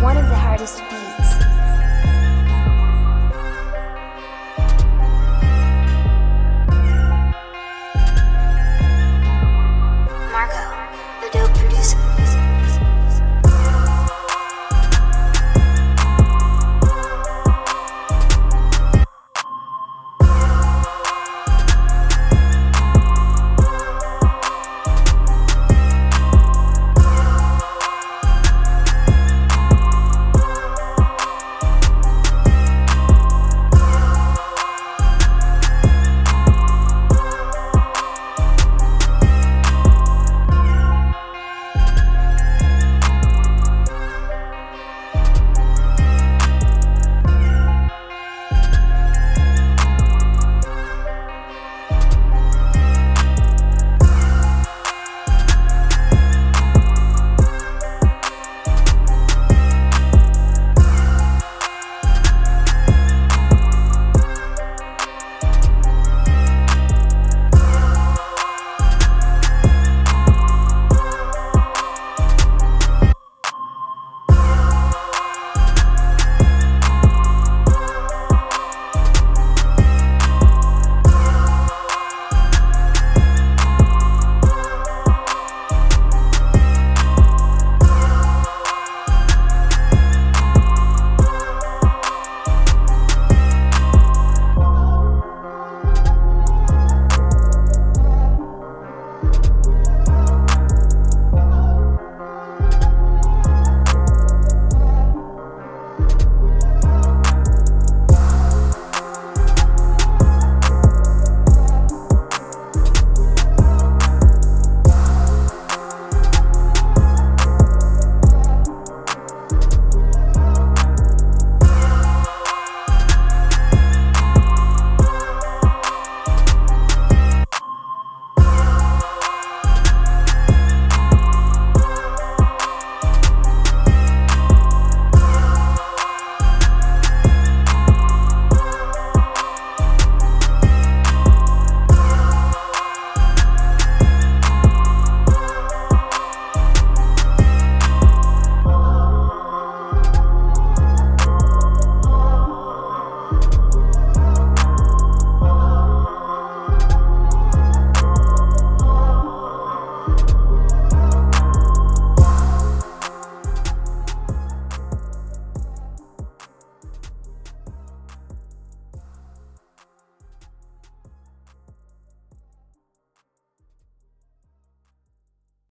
one of the hardest beats.